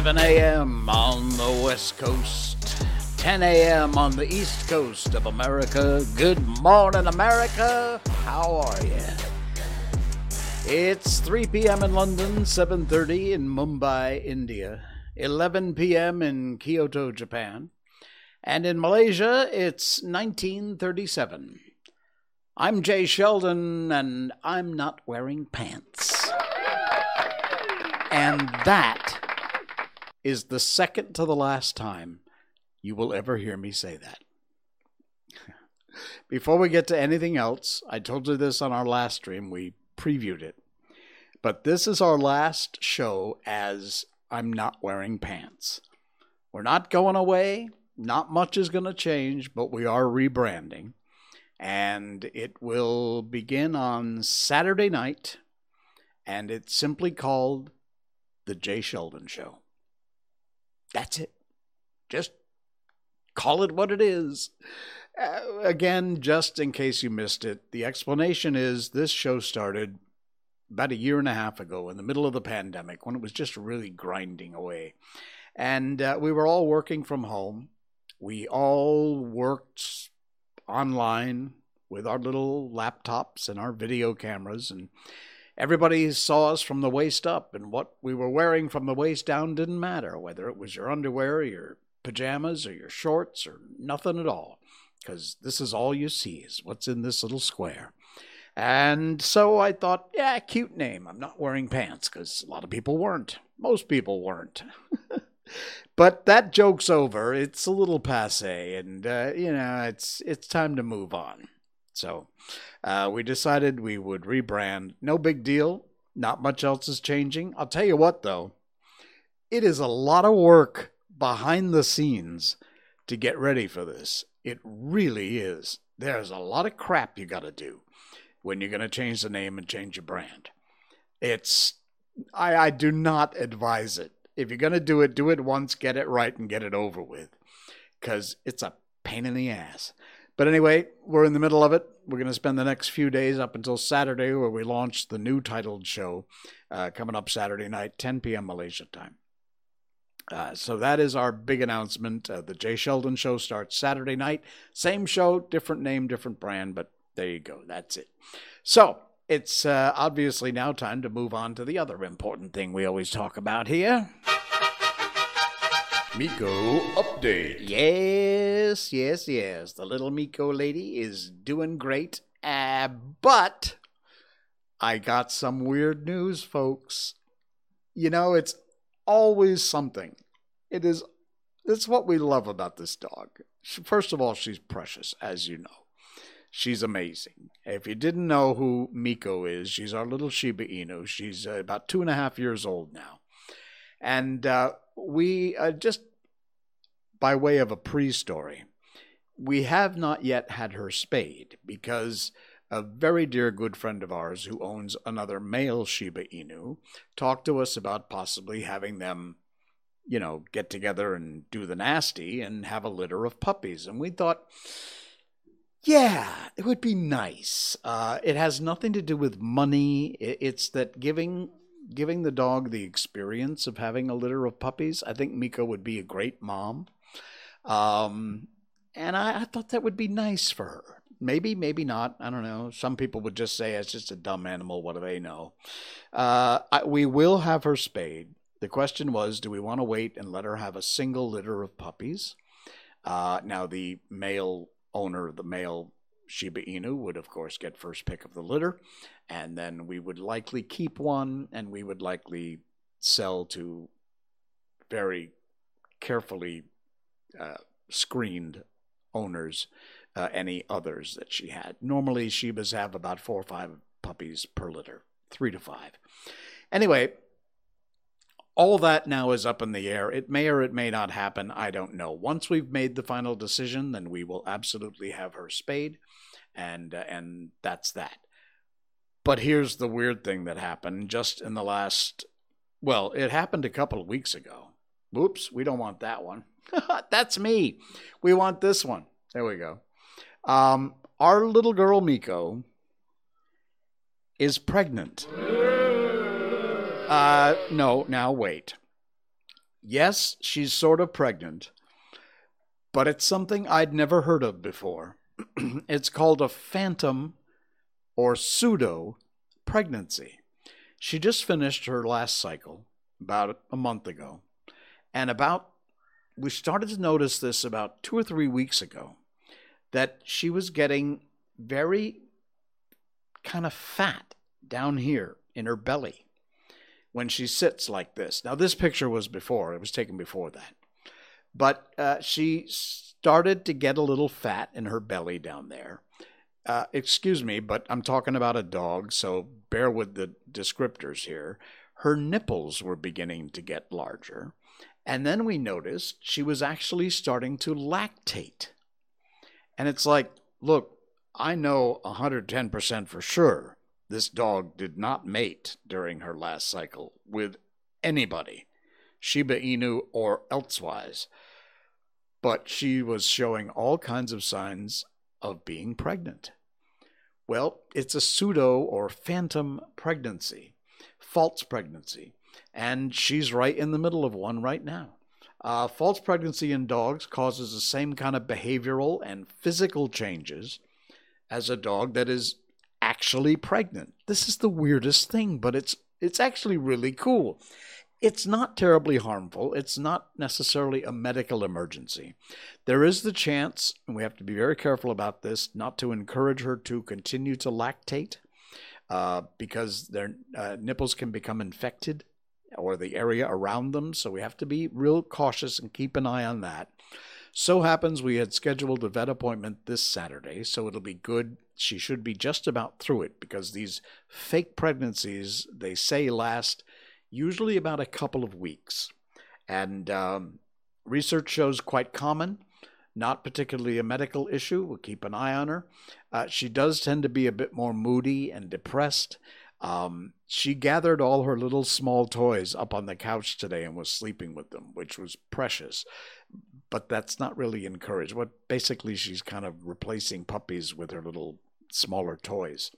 11 a.m. on the West Coast, 10 a.m. on the East Coast of America. Good morning, America. How are you? It's 3 p.m. in London, 7:30 in Mumbai, India, 11 p.m. in Kyoto, Japan, and in Malaysia it's 1937. I'm Jay Sheldon, and I'm not wearing pants. And that is the second to the last time you will ever hear me say that. Before we get to anything else, I told you this on our last stream. We previewed it. But this is our last show as I'm not wearing pants. We're not going away. Not much is going to change, but we are rebranding. And it will begin on Saturday night. And it's simply called The Jay Sheldon Show. That's it. Just call it what it is. Uh, again, just in case you missed it, the explanation is this show started about a year and a half ago in the middle of the pandemic when it was just really grinding away. And uh, we were all working from home. We all worked online with our little laptops and our video cameras and Everybody saw us from the waist up, and what we were wearing from the waist down didn't matter, whether it was your underwear, or your pajamas, or your shorts, or nothing at all, because this is all you see is what's in this little square. And so I thought, yeah, cute name. I'm not wearing pants because a lot of people weren't. Most people weren't. but that joke's over. It's a little passe, and uh, you know, it's it's time to move on. So uh, we decided we would rebrand. No big deal. Not much else is changing. I'll tell you what, though, it is a lot of work behind the scenes to get ready for this. It really is. There's a lot of crap you got to do when you're going to change the name and change your brand. It's, I, I do not advise it. If you're going to do it, do it once, get it right, and get it over with. Because it's a pain in the ass. But anyway, we're in the middle of it. We're going to spend the next few days up until Saturday, where we launch the new titled show uh, coming up Saturday night, 10 p.m. Malaysia time. Uh, so that is our big announcement. Uh, the Jay Sheldon show starts Saturday night. Same show, different name, different brand, but there you go. That's it. So it's uh, obviously now time to move on to the other important thing we always talk about here. Miko update. Yes, yes, yes. The little Miko lady is doing great. Uh, but I got some weird news, folks. You know, it's always something. It is. that's what we love about this dog. First of all, she's precious, as you know. She's amazing. If you didn't know who Miko is, she's our little Shiba Inu. She's uh, about two and a half years old now. And uh, we uh, just, by way of a pre story, we have not yet had her spayed because a very dear good friend of ours who owns another male Shiba Inu talked to us about possibly having them, you know, get together and do the nasty and have a litter of puppies. And we thought, yeah, it would be nice. Uh, it has nothing to do with money. It's that giving giving the dog the experience of having a litter of puppies. I think Miko would be a great mom. Um, and I, I thought that would be nice for her. Maybe, maybe not. I don't know. Some people would just say it's just a dumb animal. What do they know? Uh, I, we will have her spayed. The question was do we want to wait and let her have a single litter of puppies? Uh, now, the male owner, the male Shiba Inu would, of course, get first pick of the litter, and then we would likely keep one, and we would likely sell to very carefully uh, screened owners uh, any others that she had. Normally, Shibas have about four or five puppies per litter, three to five. Anyway, all that now is up in the air. It may or it may not happen. I don't know. Once we've made the final decision, then we will absolutely have her spayed, and uh, and that's that. But here's the weird thing that happened just in the last. Well, it happened a couple of weeks ago. Whoops, we don't want that one. that's me. We want this one. There we go. Um, our little girl Miko is pregnant. Uh, no, now wait. yes, she's sort of pregnant, but it's something I'd never heard of before. it's called a phantom or pseudo pregnancy. She just finished her last cycle about a month ago. And about, we started to notice this about two or three weeks ago that she was getting very kind of fat down here in her belly when she sits like this. Now, this picture was before, it was taken before that. But uh, she started to get a little fat in her belly down there. Uh, excuse me, but I'm talking about a dog, so bear with the descriptors here. Her nipples were beginning to get larger. And then we noticed she was actually starting to lactate. And it's like, look, I know 110% for sure this dog did not mate during her last cycle with anybody, Shiba Inu or elsewise. But she was showing all kinds of signs of being pregnant. Well, it's a pseudo or phantom pregnancy, false pregnancy, and she's right in the middle of one right now. Uh, false pregnancy in dogs causes the same kind of behavioral and physical changes as a dog that is actually pregnant. This is the weirdest thing, but it's it's actually really cool. It's not terribly harmful. It's not necessarily a medical emergency. There is the chance, and we have to be very careful about this, not to encourage her to continue to lactate uh, because their uh, nipples can become infected or the area around them. So we have to be real cautious and keep an eye on that. So happens we had scheduled a vet appointment this Saturday, so it'll be good. She should be just about through it because these fake pregnancies, they say, last usually about a couple of weeks. And um, research shows quite common, not particularly a medical issue. We'll keep an eye on her. Uh, she does tend to be a bit more moody and depressed. Um, she gathered all her little small toys up on the couch today and was sleeping with them, which was precious but that's not really encouraged. What basically she's kind of replacing puppies with her little smaller toys.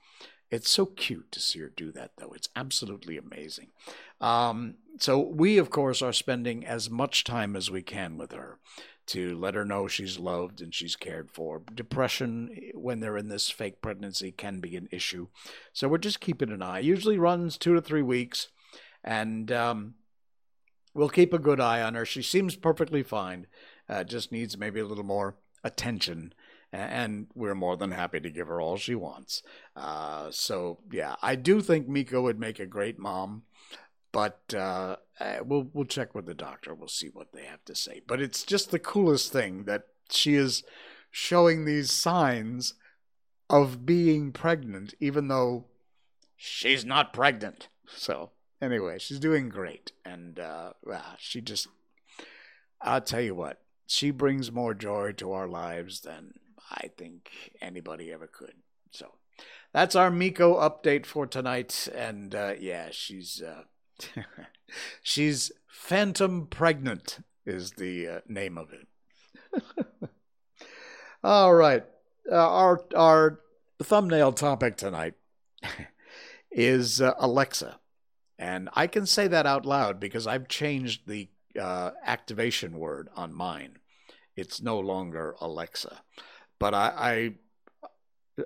It's so cute to see her do that, though. It's absolutely amazing. Um, so we, of course, are spending as much time as we can with her to let her know she's loved and she's cared for. Depression, when they're in this fake pregnancy, can be an issue. So we're just keeping an eye. Usually runs two to three weeks, and um, we'll keep a good eye on her. She seems perfectly fine uh, just needs maybe a little more attention and we're more than happy to give her all she wants. Uh, so yeah, I do think Miko would make a great mom, but uh, eh, we'll we'll check with the doctor. We'll see what they have to say. But it's just the coolest thing that she is showing these signs of being pregnant, even though she's not pregnant. So anyway, she's doing great, and uh, she just. I'll tell you what, she brings more joy to our lives than I think anybody ever could. So that's our Miko update for tonight. And uh, yeah, she's uh, she's phantom pregnant is the uh, name of it. All right, uh, our our thumbnail topic tonight is uh, Alexa, and I can say that out loud because I've changed the uh, activation word on mine it's no longer Alexa. But I,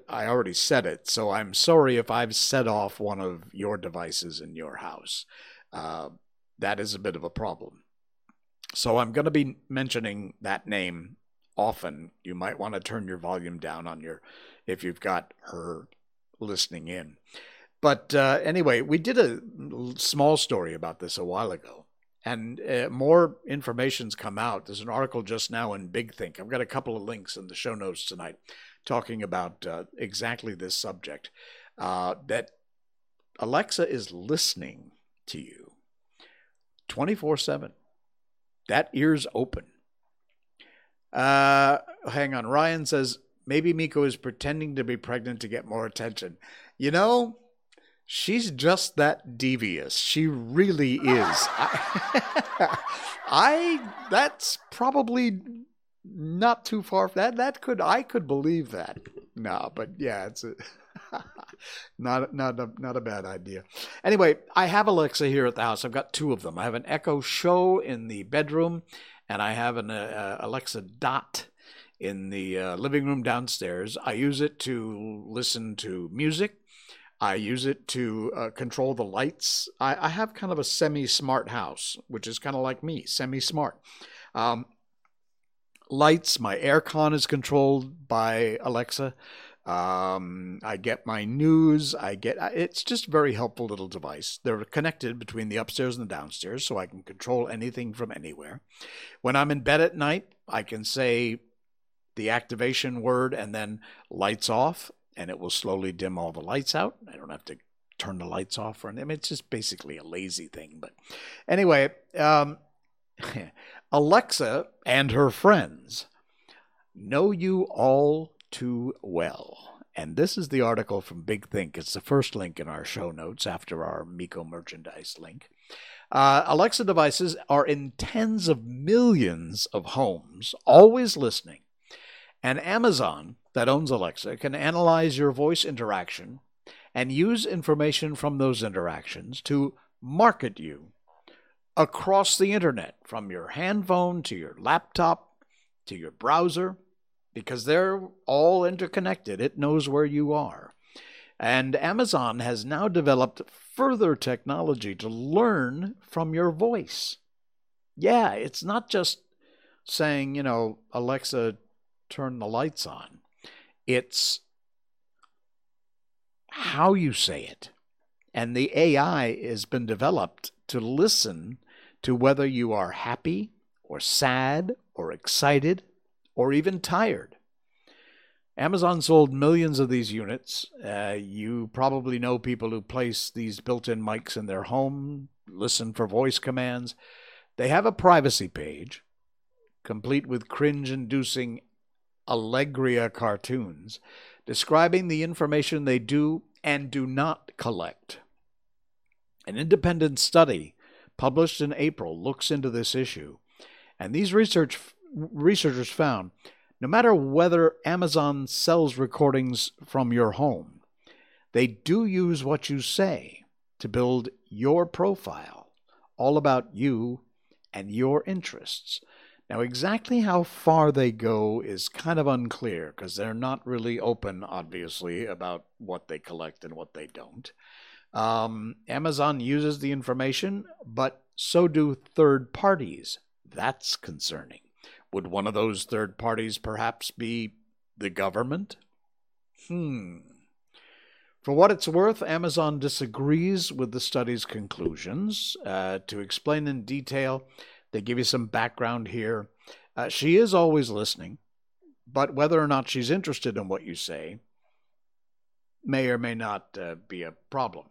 I, I already said it, so I'm sorry if I've set off one of your devices in your house. Uh, that is a bit of a problem. So I'm going to be mentioning that name often. You might want to turn your volume down on your, if you've got her listening in. But uh, anyway, we did a small story about this a while ago and uh, more information's come out. There's an article just now in Big Think. I've got a couple of links in the show notes tonight talking about uh, exactly this subject. Uh, that Alexa is listening to you 24 7. That ear's open. Uh, hang on. Ryan says maybe Miko is pretending to be pregnant to get more attention. You know, She's just that devious. She really is. I, I that's probably not too far. That that could I could believe that. No, but yeah, it's a not not a, not a bad idea. Anyway, I have Alexa here at the house. I've got two of them. I have an Echo Show in the bedroom, and I have an uh, Alexa Dot in the uh, living room downstairs. I use it to listen to music. I use it to uh, control the lights. I, I, have kind of a semi smart house, which is kind of like me, semi smart. Um, lights, my aircon is controlled by Alexa. Um, I get my news. I get it's just a very helpful little device. They're connected between the upstairs and the downstairs, so I can control anything from anywhere. When I'm in bed at night, I can say the activation word and then lights off, and it will slowly dim all the lights out. I don't have to turn the lights off or anything. It's just basically a lazy thing. But anyway, um, Alexa and her friends know you all too well. And this is the article from Big Think. It's the first link in our show notes after our Miko merchandise link. Uh, Alexa devices are in tens of millions of homes, always listening. And Amazon, that owns Alexa, can analyze your voice interaction and use information from those interactions to market you across the internet, from your handphone to your laptop to your browser, because they're all interconnected. It knows where you are. And Amazon has now developed further technology to learn from your voice. Yeah, it's not just saying, you know, Alexa, turn the lights on. It's how you say it. And the AI has been developed to listen to whether you are happy or sad or excited or even tired. Amazon sold millions of these units. Uh, you probably know people who place these built in mics in their home, listen for voice commands. They have a privacy page, complete with cringe inducing Alegria cartoons, describing the information they do and do not collect. An independent study published in April looks into this issue, and these research researchers found no matter whether Amazon sells recordings from your home, they do use what you say to build your profile, all about you and your interests. Now, exactly how far they go is kind of unclear because they're not really open, obviously, about what they collect and what they don't. Um, Amazon uses the information, but so do third parties. That's concerning. Would one of those third parties perhaps be the government? Hmm. For what it's worth, Amazon disagrees with the study's conclusions. Uh, to explain in detail, they give you some background here. Uh, she is always listening, but whether or not she's interested in what you say may or may not uh, be a problem.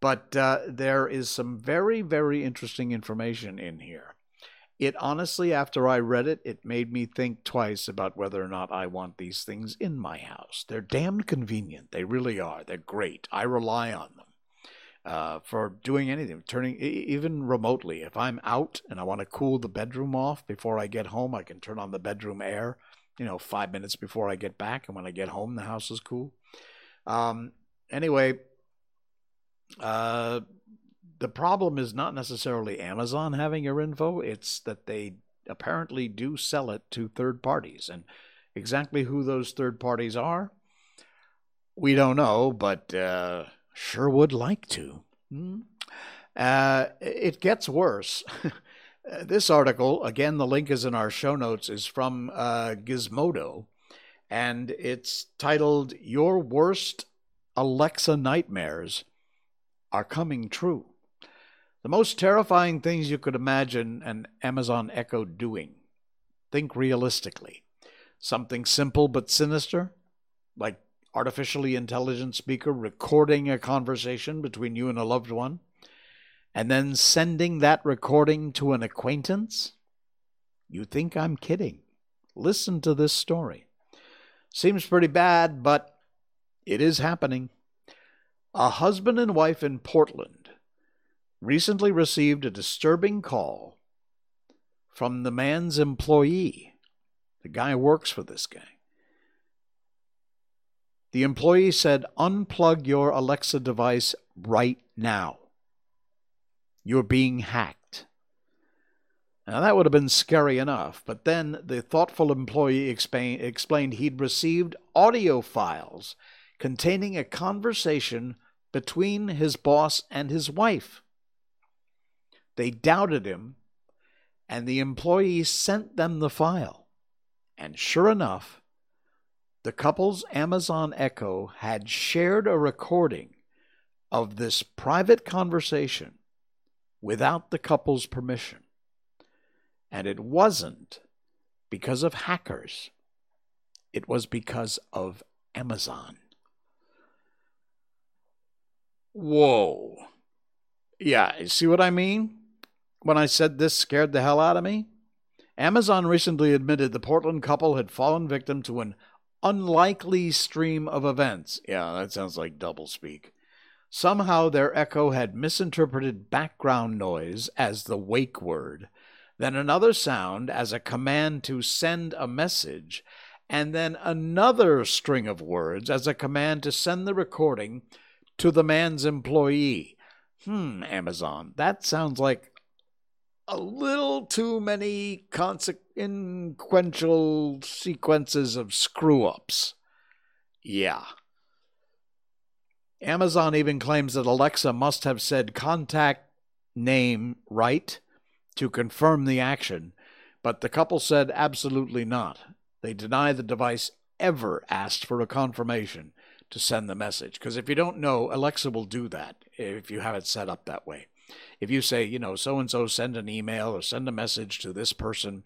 But uh, there is some very, very interesting information in here. It honestly, after I read it, it made me think twice about whether or not I want these things in my house. They're damned convenient. They really are. They're great. I rely on them uh, for doing anything, turning even remotely. If I'm out and I want to cool the bedroom off before I get home, I can turn on the bedroom air. You know, five minutes before I get back, and when I get home, the house is cool. Um, anyway, uh, the problem is not necessarily Amazon having your info, it's that they apparently do sell it to third parties. And exactly who those third parties are, we don't know, but uh, sure would like to. Hmm? Uh, it gets worse. this article, again, the link is in our show notes, is from uh, Gizmodo, and it's titled Your Worst Alexa Nightmares Are Coming True. The most terrifying things you could imagine an Amazon Echo doing. Think realistically. Something simple but sinister, like artificially intelligent speaker recording a conversation between you and a loved one, and then sending that recording to an acquaintance? You think I'm kidding. Listen to this story. Seems pretty bad, but it is happening. A husband and wife in Portland recently received a disturbing call from the man's employee. The guy works for this guy. The employee said, Unplug your Alexa device right now. You're being hacked. Now, that would have been scary enough, but then the thoughtful employee explain, explained he'd received audio files containing a conversation between his boss and his wife. They doubted him, and the employee sent them the file. And sure enough, the couple's Amazon Echo had shared a recording of this private conversation without the couple's permission. And it wasn't because of hackers, it was because of Amazon. Whoa. Yeah, you see what I mean? When I said this scared the hell out of me? Amazon recently admitted the Portland couple had fallen victim to an unlikely stream of events. Yeah, that sounds like doublespeak. Somehow their echo had misinterpreted background noise as the wake word, then another sound as a command to send a message, and then another string of words as a command to send the recording to the man's employee. Hmm, Amazon, that sounds like a little too many consequential sequences of screw ups. Yeah. Amazon even claims that Alexa must have said contact name right to confirm the action, but the couple said absolutely not. They deny the device ever asked for a confirmation to send the message. Because if you don't know, Alexa will do that if you have it set up that way. If you say, you know, so and so send an email or send a message to this person,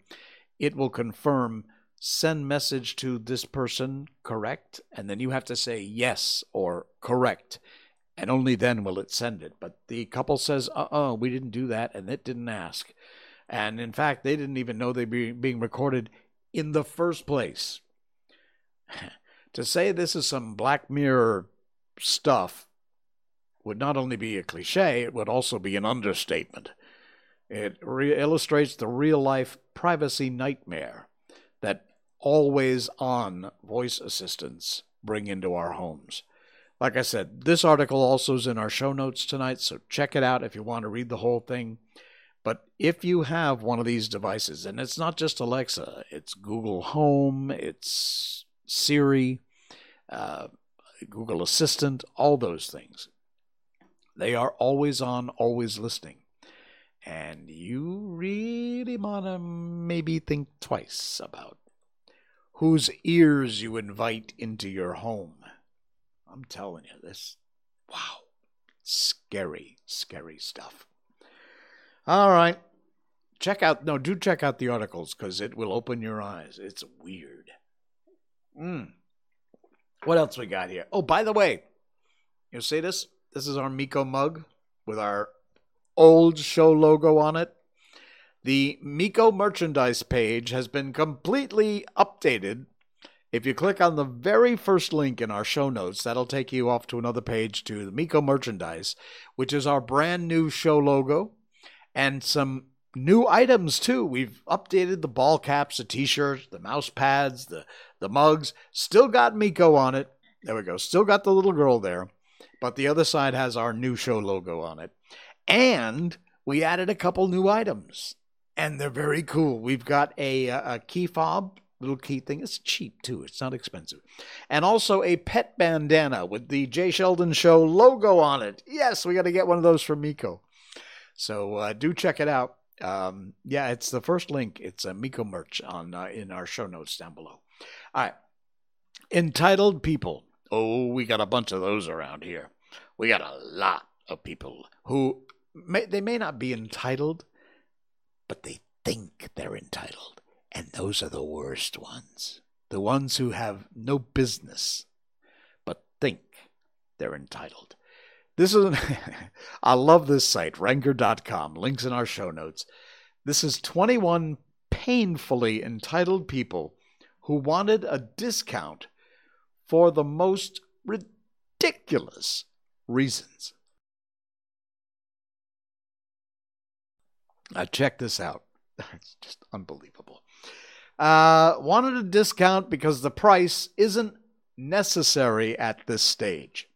it will confirm send message to this person correct? And then you have to say yes or correct. And only then will it send it. But the couple says uh-uh we didn't do that and it didn't ask. And in fact they didn't even know they were being recorded in the first place. To say this is some black mirror stuff would not only be a cliche it would also be an understatement it re- illustrates the real life privacy nightmare that always on voice assistants bring into our homes. Like I said, this article also is in our show notes tonight, so check it out if you want to read the whole thing. But if you have one of these devices, and it's not just Alexa, it's Google Home, it's Siri, uh, Google Assistant, all those things. They are always on, always listening. And you really want to maybe think twice about whose ears you invite into your home. I'm telling you, this, wow, scary, scary stuff. All right. Check out, no, do check out the articles because it will open your eyes. It's weird. Mm. What else we got here? Oh, by the way, you see this? This is our Miko mug with our old show logo on it. The Miko merchandise page has been completely updated. If you click on the very first link in our show notes, that'll take you off to another page to the Miko merchandise, which is our brand new show logo and some new items too. We've updated the ball caps, the t-shirts, the mouse pads, the the mugs. Still got Miko on it. There we go. Still got the little girl there, but the other side has our new show logo on it. And we added a couple new items and they're very cool. We've got a, a key fob, little key thing. It's cheap too. It's not expensive, and also a pet bandana with the Jay Sheldon Show logo on it. Yes, we got to get one of those from Miko. So uh, do check it out. Um, yeah, it's the first link. It's a Miko merch on uh, in our show notes down below. All right, entitled people. Oh, we got a bunch of those around here. We got a lot of people who may, they may not be entitled, but they think they're entitled. And those are the worst ones. The ones who have no business, but think they're entitled. This is, I love this site, Ranker.com, links in our show notes. This is 21 painfully entitled people who wanted a discount for the most ridiculous reasons. Now, check this out. It's just unbelievable. Uh, wanted a discount because the price isn't necessary at this stage.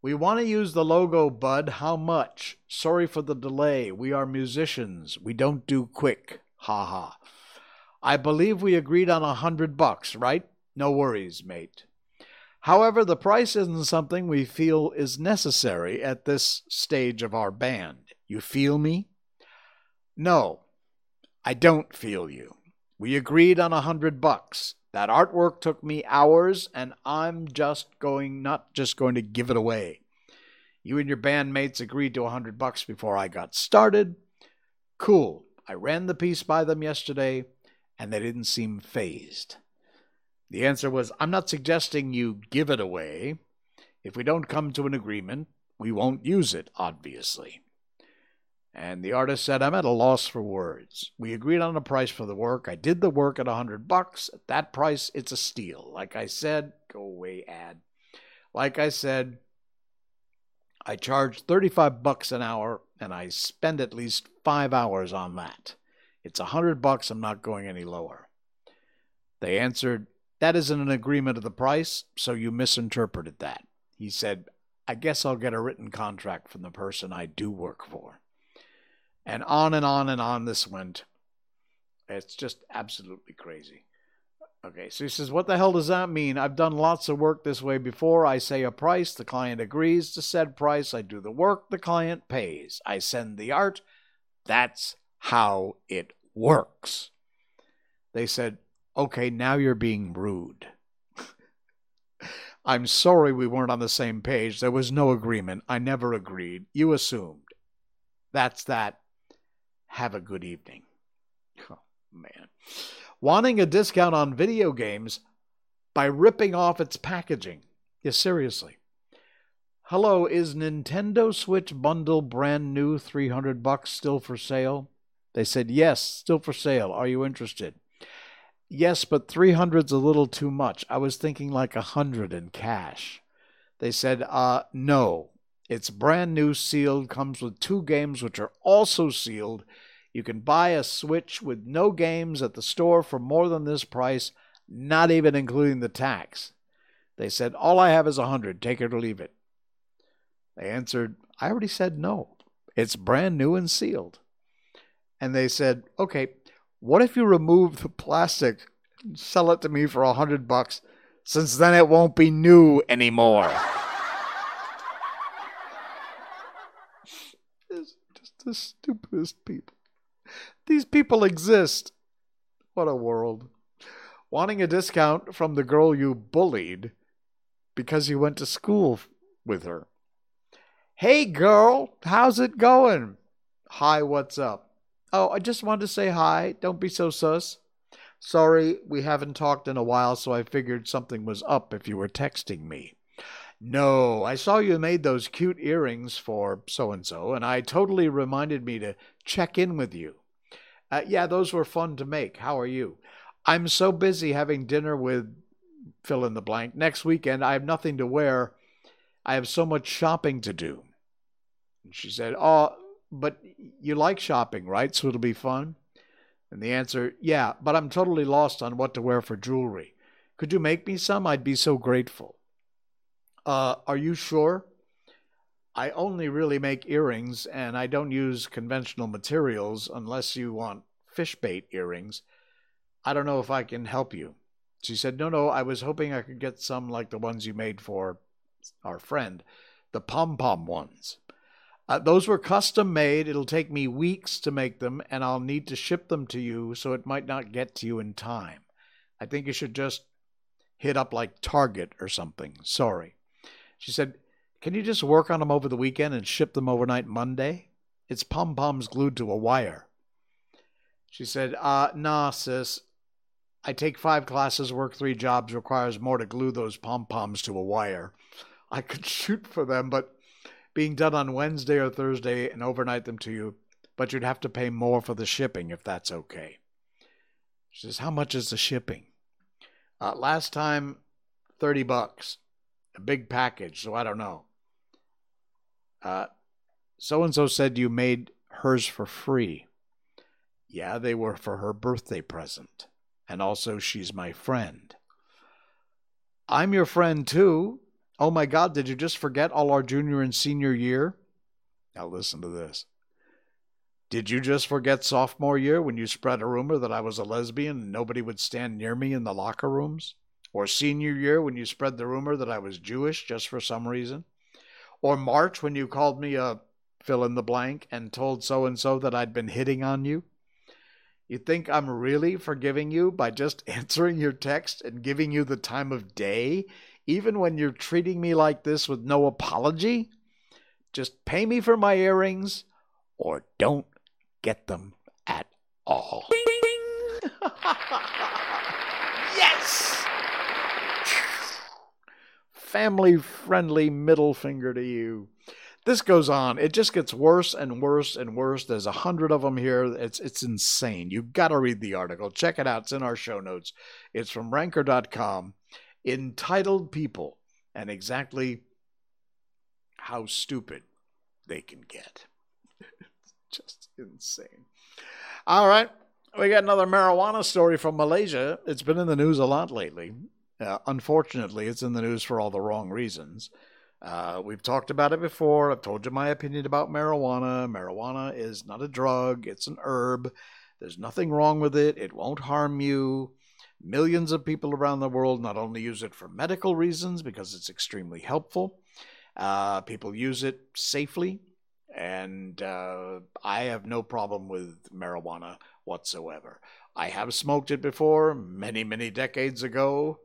We want to use the logo, bud. How much? Sorry for the delay. We are musicians. We don't do quick. Ha ha. I believe we agreed on a hundred bucks, right? No worries, mate. However, the price isn't something we feel is necessary at this stage of our band. You feel me? No, I don't feel you. We agreed on a hundred bucks. That artwork took me hours, and I'm just going, not just going to give it away. You and your bandmates agreed to a hundred bucks before I got started. Cool. I ran the piece by them yesterday, and they didn't seem phased. The answer was I'm not suggesting you give it away. If we don't come to an agreement, we won't use it, obviously. And the artist said, I'm at a loss for words. We agreed on a price for the work. I did the work at a hundred bucks. At that price, it's a steal. Like I said, go away, ad. Like I said, I charge 35 bucks an hour and I spend at least five hours on that. It's a hundred bucks. I'm not going any lower. They answered, That isn't an agreement of the price, so you misinterpreted that. He said, I guess I'll get a written contract from the person I do work for. And on and on and on this went. It's just absolutely crazy. Okay, so he says, What the hell does that mean? I've done lots of work this way before. I say a price, the client agrees to said price. I do the work, the client pays. I send the art. That's how it works. They said, Okay, now you're being rude. I'm sorry we weren't on the same page. There was no agreement. I never agreed. You assumed. That's that. Have a good evening. Oh, man. Wanting a discount on video games by ripping off its packaging. Yeah, seriously. Hello, is Nintendo Switch bundle brand new 300 bucks still for sale? They said, "Yes, still for sale. Are you interested?" Yes, but 300's a little too much. I was thinking like a 100 in cash. They said, "Uh, no. It's brand new, sealed, comes with two games which are also sealed. You can buy a Switch with no games at the store for more than this price, not even including the tax. They said, All I have is a hundred, take it or leave it. They answered, I already said no. It's brand new and sealed. And they said, Okay, what if you remove the plastic and sell it to me for a hundred bucks, since then it won't be new anymore? it's just the stupidest people. These people exist. What a world. Wanting a discount from the girl you bullied because you went to school with her. Hey, girl, how's it going? Hi, what's up? Oh, I just wanted to say hi. Don't be so sus. Sorry, we haven't talked in a while, so I figured something was up if you were texting me. No, I saw you made those cute earrings for so and so, and I totally reminded me to check in with you. Uh, yeah, those were fun to make. How are you? I'm so busy having dinner with fill in the blank. Next weekend, I have nothing to wear. I have so much shopping to do. And she said, Oh, but you like shopping, right? So it'll be fun? And the answer, Yeah, but I'm totally lost on what to wear for jewelry. Could you make me some? I'd be so grateful. Uh, are you sure? I only really make earrings and I don't use conventional materials unless you want fish bait earrings. I don't know if I can help you. She said, No, no, I was hoping I could get some like the ones you made for our friend, the pom pom ones. Uh, those were custom made. It'll take me weeks to make them, and I'll need to ship them to you, so it might not get to you in time. I think you should just hit up like Target or something. Sorry. She said, can you just work on them over the weekend and ship them overnight Monday? It's pom poms glued to a wire. She said, uh, nah, sis. I take five classes, work three jobs, requires more to glue those pom poms to a wire. I could shoot for them, but being done on Wednesday or Thursday and overnight them to you, but you'd have to pay more for the shipping if that's okay. She says, How much is the shipping? Uh, last time, 30 bucks. A big package, so I don't know. So and so said you made hers for free. Yeah, they were for her birthday present. And also, she's my friend. I'm your friend too. Oh my God, did you just forget all our junior and senior year? Now listen to this. Did you just forget sophomore year when you spread a rumor that I was a lesbian and nobody would stand near me in the locker rooms? Or senior year when you spread the rumor that I was Jewish just for some reason? Or March when you called me a fill in the blank and told so and so that I'd been hitting on you? You think I'm really forgiving you by just answering your text and giving you the time of day, even when you're treating me like this with no apology? Just pay me for my earrings or don't get them at all. yes! Family friendly middle finger to you this goes on. It just gets worse and worse and worse. There's a hundred of them here. It's it's insane. You've got to read the article. Check it out. It's in our show notes. It's from ranker.com. Entitled people and exactly how stupid they can get. It's just insane. All right. We got another marijuana story from Malaysia. It's been in the news a lot lately. Uh, unfortunately, it's in the news for all the wrong reasons. Uh, we've talked about it before. I've told you my opinion about marijuana. Marijuana is not a drug, it's an herb. There's nothing wrong with it, it won't harm you. Millions of people around the world not only use it for medical reasons because it's extremely helpful, uh, people use it safely. And uh, I have no problem with marijuana whatsoever. I have smoked it before many, many decades ago.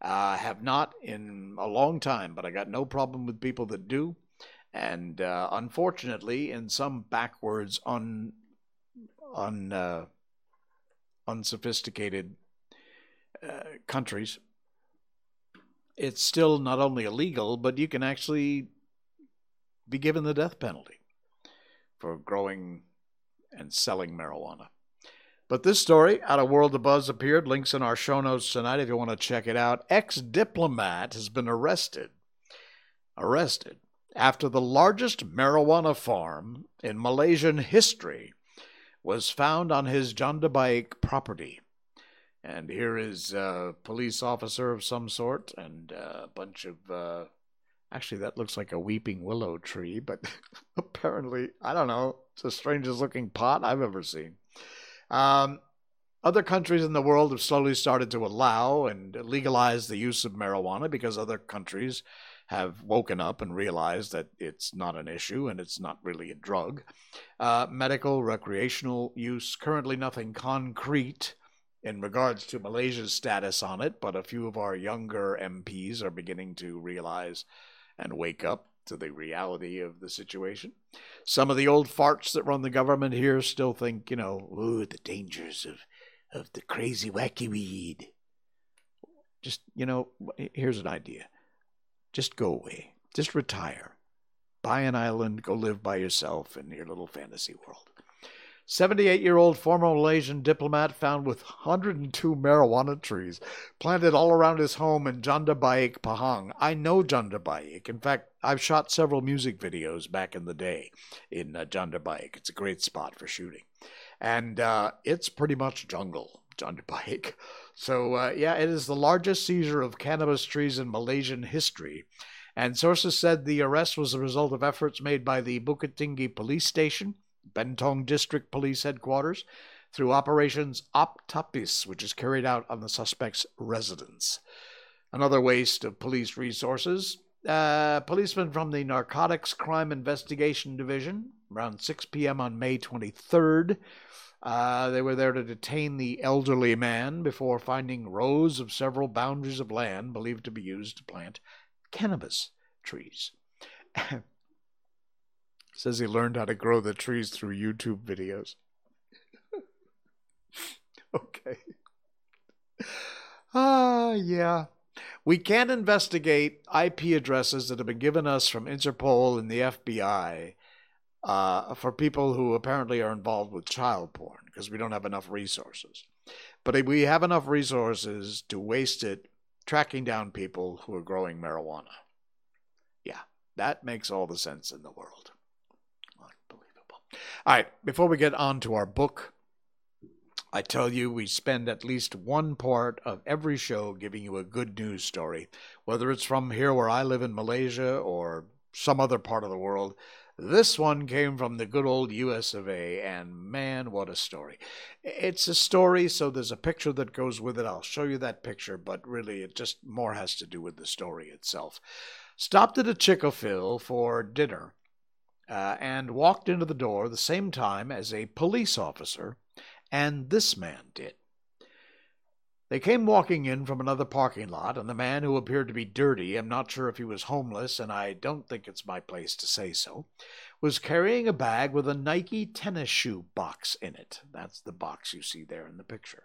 Uh, have not in a long time, but I got no problem with people that do. And uh, unfortunately, in some backwards, un, un, uh, unsophisticated uh, countries, it's still not only illegal, but you can actually be given the death penalty for growing and selling marijuana. But this story out of World of Buzz appeared. Links in our show notes tonight if you want to check it out. Ex diplomat has been arrested. Arrested after the largest marijuana farm in Malaysian history was found on his Janda Baik property. And here is a police officer of some sort and a bunch of. Uh, actually, that looks like a weeping willow tree, but apparently, I don't know, it's the strangest looking pot I've ever seen. Um, other countries in the world have slowly started to allow and legalize the use of marijuana because other countries have woken up and realized that it's not an issue and it's not really a drug. Uh, medical, recreational use, currently nothing concrete in regards to Malaysia's status on it, but a few of our younger MPs are beginning to realize and wake up to the reality of the situation. Some of the old farts that run the government here still think, you know, ooh, the dangers of, of the crazy wacky weed. Just, you know, here's an idea. Just go away. Just retire. Buy an island, go live by yourself in your little fantasy world. 78 year old former Malaysian diplomat found with 102 marijuana trees planted all around his home in Janda Baik, Pahang. I know Janda Baik. In fact, I've shot several music videos back in the day in uh, Janda Baik. It's a great spot for shooting. And uh, it's pretty much jungle, Janda Baik. So, uh, yeah, it is the largest seizure of cannabis trees in Malaysian history. And sources said the arrest was a result of efforts made by the Bukit Tinggi police station Bentong District Police Headquarters through Operations Optapis, which is carried out on the suspect's residence. Another waste of police resources. Uh, policemen from the Narcotics Crime Investigation Division, around 6 p.m. on May 23rd, uh, they were there to detain the elderly man before finding rows of several boundaries of land believed to be used to plant cannabis trees. Says he learned how to grow the trees through YouTube videos. okay. Ah, uh, yeah. We can't investigate IP addresses that have been given us from Interpol and the FBI uh, for people who apparently are involved with child porn because we don't have enough resources. But we have enough resources to waste it tracking down people who are growing marijuana. Yeah, that makes all the sense in the world. All right, before we get on to our book, I tell you, we spend at least one part of every show giving you a good news story, whether it's from here where I live in Malaysia or some other part of the world. This one came from the good old US of A, and man, what a story. It's a story, so there's a picture that goes with it. I'll show you that picture, but really, it just more has to do with the story itself. Stopped at a Chick-fil for dinner uh, and walked into the door the same time as a police officer and this man did. They came walking in from another parking lot, and the man, who appeared to be dirty, I'm not sure if he was homeless, and I don't think it's my place to say so, was carrying a bag with a Nike tennis shoe box in it. That's the box you see there in the picture.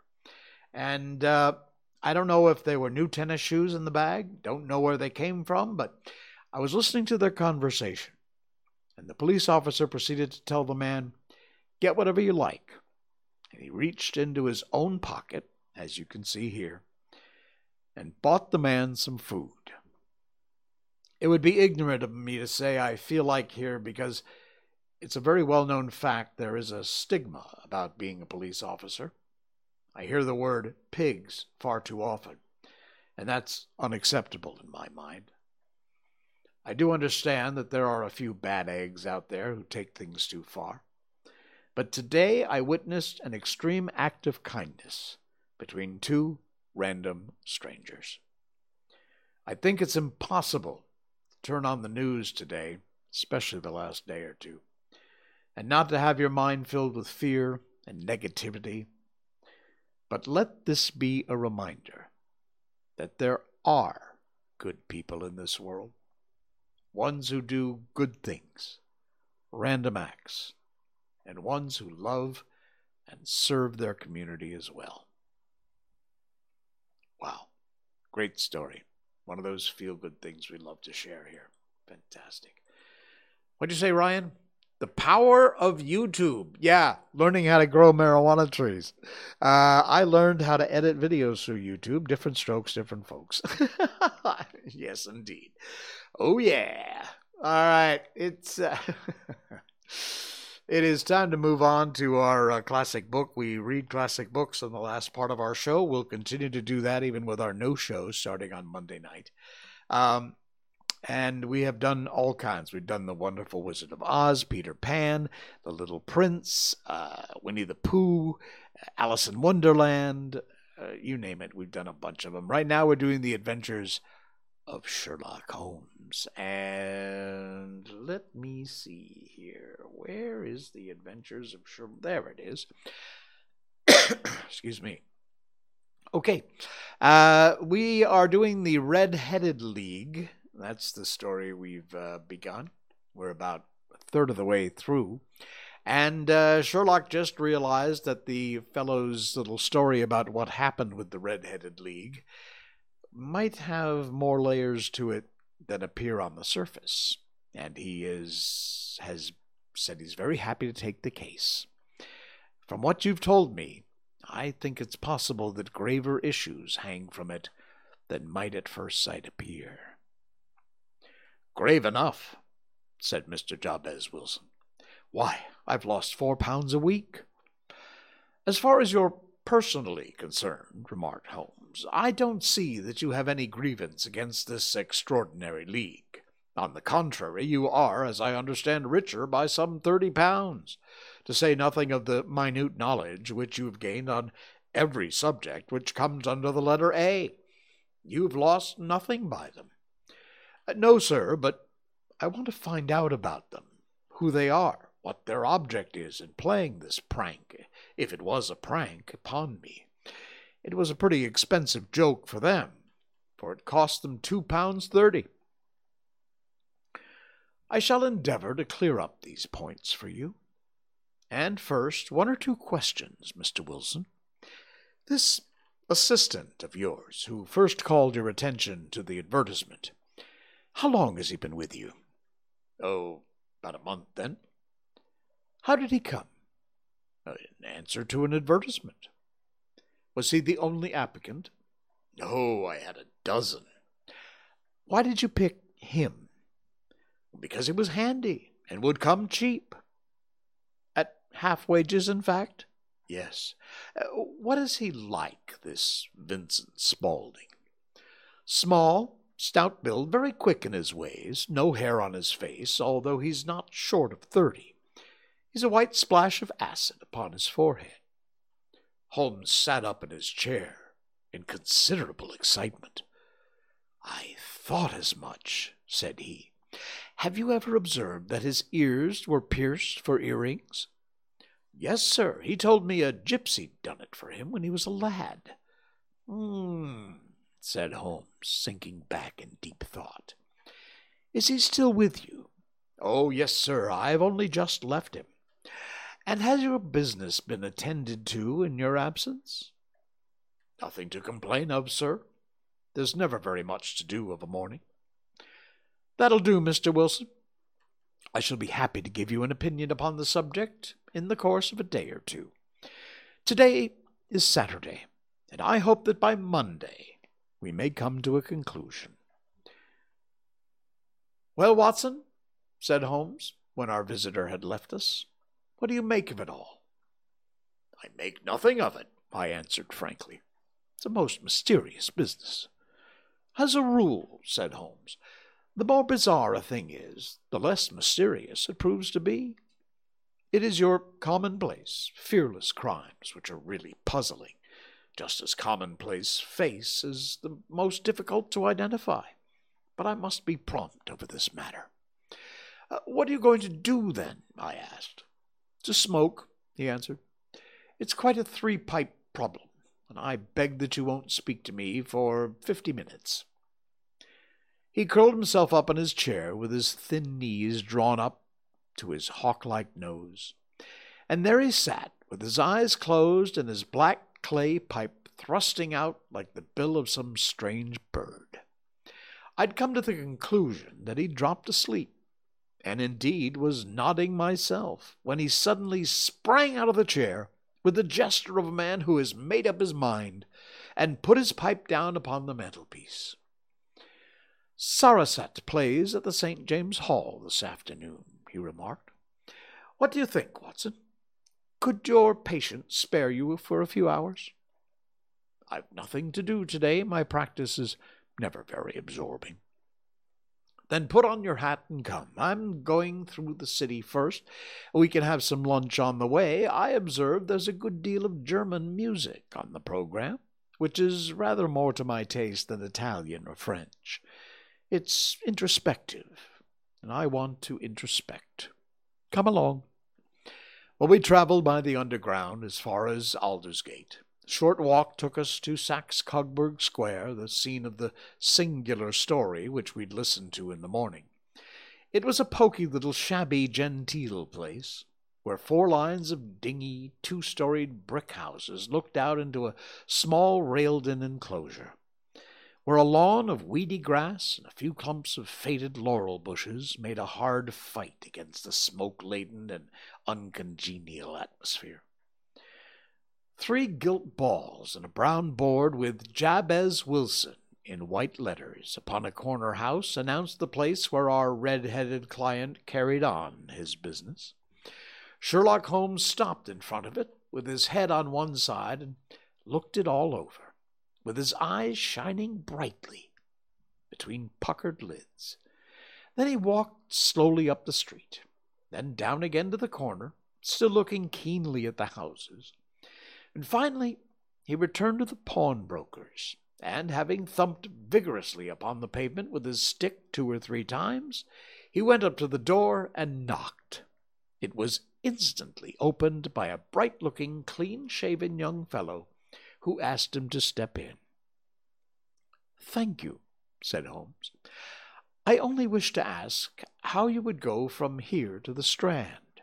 And uh, I don't know if they were new tennis shoes in the bag, don't know where they came from, but I was listening to their conversation. And the police officer proceeded to tell the man, Get whatever you like and he reached into his own pocket, as you can see here, and bought the man some food. It would be ignorant of me to say I feel like here because it's a very well known fact there is a stigma about being a police officer. I hear the word pigs far too often, and that's unacceptable in my mind. I do understand that there are a few bad eggs out there who take things too far. But today I witnessed an extreme act of kindness between two random strangers. I think it's impossible to turn on the news today, especially the last day or two, and not to have your mind filled with fear and negativity. But let this be a reminder that there are good people in this world, ones who do good things, random acts and ones who love and serve their community as well. Wow, great story. One of those feel good things we love to share here. Fantastic. What'd you say, Ryan? The power of YouTube. Yeah, learning how to grow marijuana trees. Uh, I learned how to edit videos through YouTube. Different strokes, different folks. yes, indeed. Oh, yeah. All right. It's. Uh It is time to move on to our uh, classic book. We read classic books in the last part of our show. We'll continue to do that even with our no shows starting on Monday night. Um, and we have done all kinds. We've done The Wonderful Wizard of Oz, Peter Pan, The Little Prince, uh, Winnie the Pooh, Alice in Wonderland, uh, you name it. We've done a bunch of them. Right now, we're doing The Adventures of Sherlock Holmes. And let me see here. Where is the Adventures of Sherlock? There it is. Excuse me. Okay. Uh, we are doing the Red Headed League. That's the story we've uh, begun. We're about a third of the way through. And uh, Sherlock just realized that the fellow's little story about what happened with the Red Headed League might have more layers to it than appear on the surface, and he is has said he's very happy to take the case. From what you've told me, I think it's possible that graver issues hang from it than might at first sight appear. Grave enough, said Mr. Jabez Wilson. Why, I've lost four pounds a week. As far as you're personally concerned, remarked Holmes, I don't see that you have any grievance against this extraordinary league. On the contrary, you are, as I understand, richer by some thirty pounds, to say nothing of the minute knowledge which you have gained on every subject which comes under the letter A. You've lost nothing by them. Uh, no, sir, but I want to find out about them, who they are, what their object is in playing this prank, if it was a prank, upon me. It was a pretty expensive joke for them, for it cost them two pounds thirty. I shall endeavor to clear up these points for you. And first, one or two questions, Mr. Wilson. This assistant of yours, who first called your attention to the advertisement, how long has he been with you? Oh, about a month then. How did he come? Uh, in answer to an advertisement. Was he the only applicant? No, I had a dozen. Why did you pick him? Because he was handy and would come cheap. At half wages, in fact? yes. Uh, what is he like, this Vincent Spaulding? Small, stout build, very quick in his ways, no hair on his face, although he's not short of thirty. He's a white splash of acid upon his forehead. Holmes sat up in his chair in considerable excitement. I thought as much, said he. Have you ever observed that his ears were pierced for earrings? Yes, sir. He told me a gypsy done it for him when he was a lad. Hmm, said Holmes, sinking back in deep thought. Is he still with you? Oh, yes, sir. I've only just left him. And has your business been attended to in your absence? Nothing to complain of, sir. There's never very much to do of a morning. That'll do, Mr. Wilson. I shall be happy to give you an opinion upon the subject in the course of a day or two. Today is Saturday, and I hope that by Monday we may come to a conclusion. Well, Watson, said Holmes, when our visitor had left us, what do you make of it all? I make nothing of it, I answered frankly. It's a most mysterious business. As a rule, said Holmes, the more bizarre a thing is, the less mysterious it proves to be. It is your commonplace, fearless crimes which are really puzzling, just as commonplace face is the most difficult to identify. But I must be prompt over this matter. Uh, what are you going to do then? I asked. To smoke, he answered. It's quite a three pipe problem, and I beg that you won't speak to me for fifty minutes. He curled himself up in his chair with his thin knees drawn up to his hawk like nose. And there he sat, with his eyes closed and his black clay pipe thrusting out like the bill of some strange bird. I'd come to the conclusion that he'd dropped asleep and indeed was nodding myself, when he suddenly sprang out of the chair with the gesture of a man who has made up his mind, and put his pipe down upon the mantelpiece. Sarasate plays at the St. James Hall this afternoon, he remarked. What do you think, Watson? Could your patient spare you for a few hours? I've nothing to do today. My practice is never very absorbing. Then put on your hat and come. I'm going through the city first. We can have some lunch on the way. I observe there's a good deal of German music on the program, which is rather more to my taste than Italian or French. It's introspective, and I want to introspect. Come along. Well, we traveled by the underground as far as Aldersgate short walk took us to Saxe Coburg Square, the scene of the singular story which we'd listened to in the morning. It was a poky little shabby genteel place, where four lines of dingy, two storied brick houses looked out into a small railed in enclosure, where a lawn of weedy grass and a few clumps of faded laurel bushes made a hard fight against the smoke laden and uncongenial atmosphere. Three gilt balls and a brown board with Jabez Wilson in white letters upon a corner house announced the place where our red headed client carried on his business. Sherlock Holmes stopped in front of it with his head on one side and looked it all over, with his eyes shining brightly between puckered lids. Then he walked slowly up the street, then down again to the corner, still looking keenly at the houses and finally he returned to the pawnbroker's, and having thumped vigorously upon the pavement with his stick two or three times, he went up to the door and knocked. It was instantly opened by a bright looking, clean shaven young fellow who asked him to step in. Thank you, said Holmes. I only wish to ask how you would go from here to the Strand.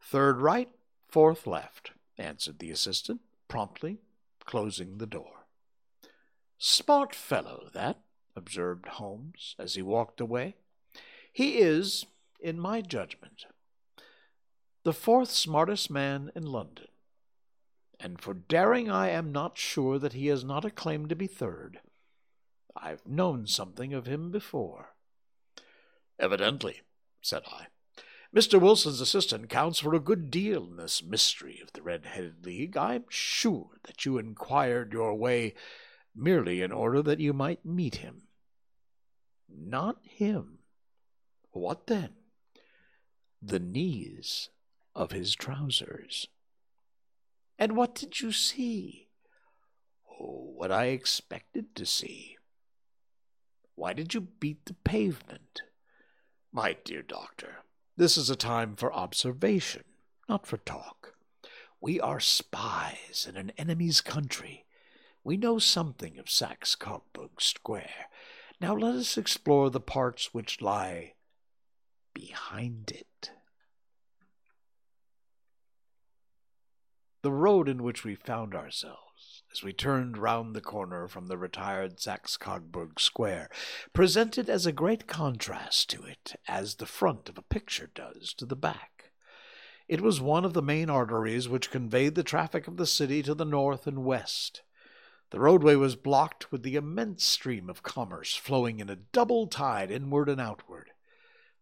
Third right, fourth left answered the assistant, promptly closing the door. Smart fellow, that, observed Holmes as he walked away. He is, in my judgment, the fourth smartest man in London, and for daring I am not sure that he has not a claim to be third. I've known something of him before. Evidently, said I. Mr. Wilson's assistant counts for a good deal in this mystery of the Red Headed League. I'm sure that you inquired your way merely in order that you might meet him. Not him. What then? The knees of his trousers. And what did you see? Oh, what I expected to see. Why did you beat the pavement? My dear doctor, this is a time for observation, not for talk. We are spies in an enemy's country. We know something of Saxe Coburg Square. Now let us explore the parts which lie behind it. The road in which we found ourselves, as we turned round the corner from the retired Saxe Coburg Square, presented as a great contrast to it as the front of a picture does to the back. It was one of the main arteries which conveyed the traffic of the city to the north and west. The roadway was blocked with the immense stream of commerce flowing in a double tide inward and outward,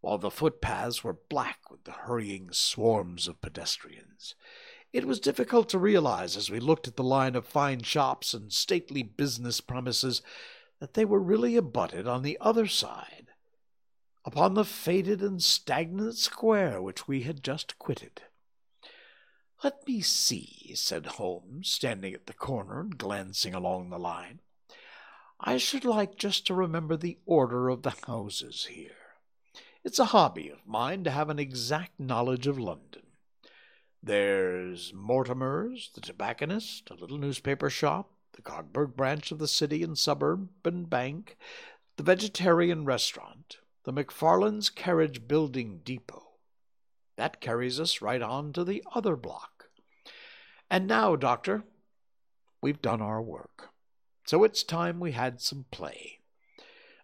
while the footpaths were black with the hurrying swarms of pedestrians. It was difficult to realize as we looked at the line of fine shops and stately business premises that they were really abutted on the other side, upon the faded and stagnant square which we had just quitted. Let me see, said Holmes, standing at the corner and glancing along the line. I should like just to remember the order of the houses here. It's a hobby of mine to have an exact knowledge of London. There's Mortimer's, the tobacconist, a little newspaper shop, the Coburg branch of the City and Suburban Bank, the Vegetarian Restaurant, the McFarlane's Carriage Building Depot. That carries us right on to the other block. And now, Doctor, we've done our work. So it's time we had some play.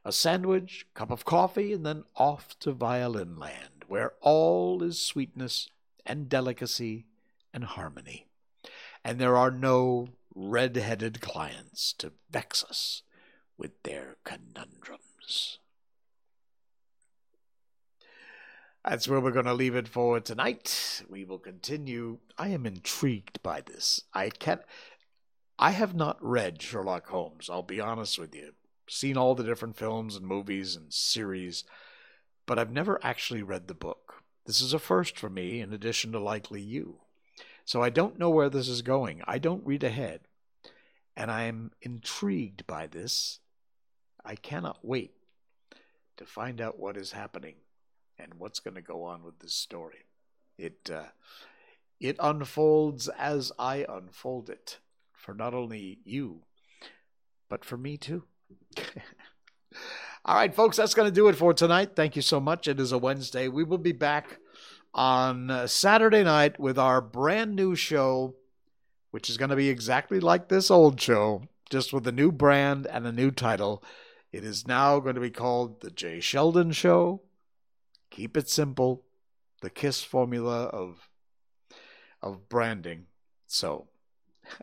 A sandwich, cup of coffee, and then off to Violin Land, where all is sweetness and delicacy and harmony. And there are no red headed clients to vex us with their conundrums. That's where we're going to leave it for tonight. We will continue. I am intrigued by this. I can't. I have not read Sherlock Holmes. I'll be honest with you. Seen all the different films and movies and series, but I've never actually read the book. This is a first for me, in addition to likely you. So I don't know where this is going. I don't read ahead. And I'm intrigued by this. I cannot wait to find out what is happening and what's going to go on with this story. It uh, it unfolds as I unfold it for not only you, but for me too. All right, folks, that's going to do it for tonight. Thank you so much. It is a Wednesday. We will be back on uh, Saturday night with our brand new show, which is going to be exactly like this old show, just with a new brand and a new title. It is now going to be called The Jay Sheldon Show. Keep it simple, the KISS formula of of branding. So,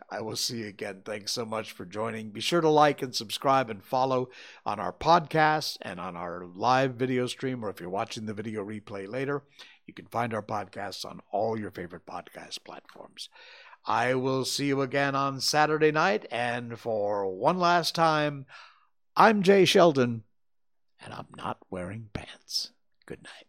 I will see you again. Thanks so much for joining. Be sure to like and subscribe and follow on our podcast and on our live video stream, or if you're watching the video replay later, you can find our podcasts on all your favorite podcast platforms. I will see you again on Saturday night. And for one last time, I'm Jay Sheldon, and I'm not wearing pants. Good night.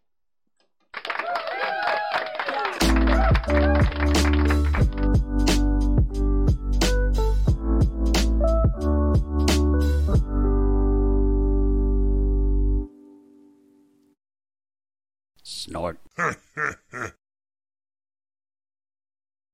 snort.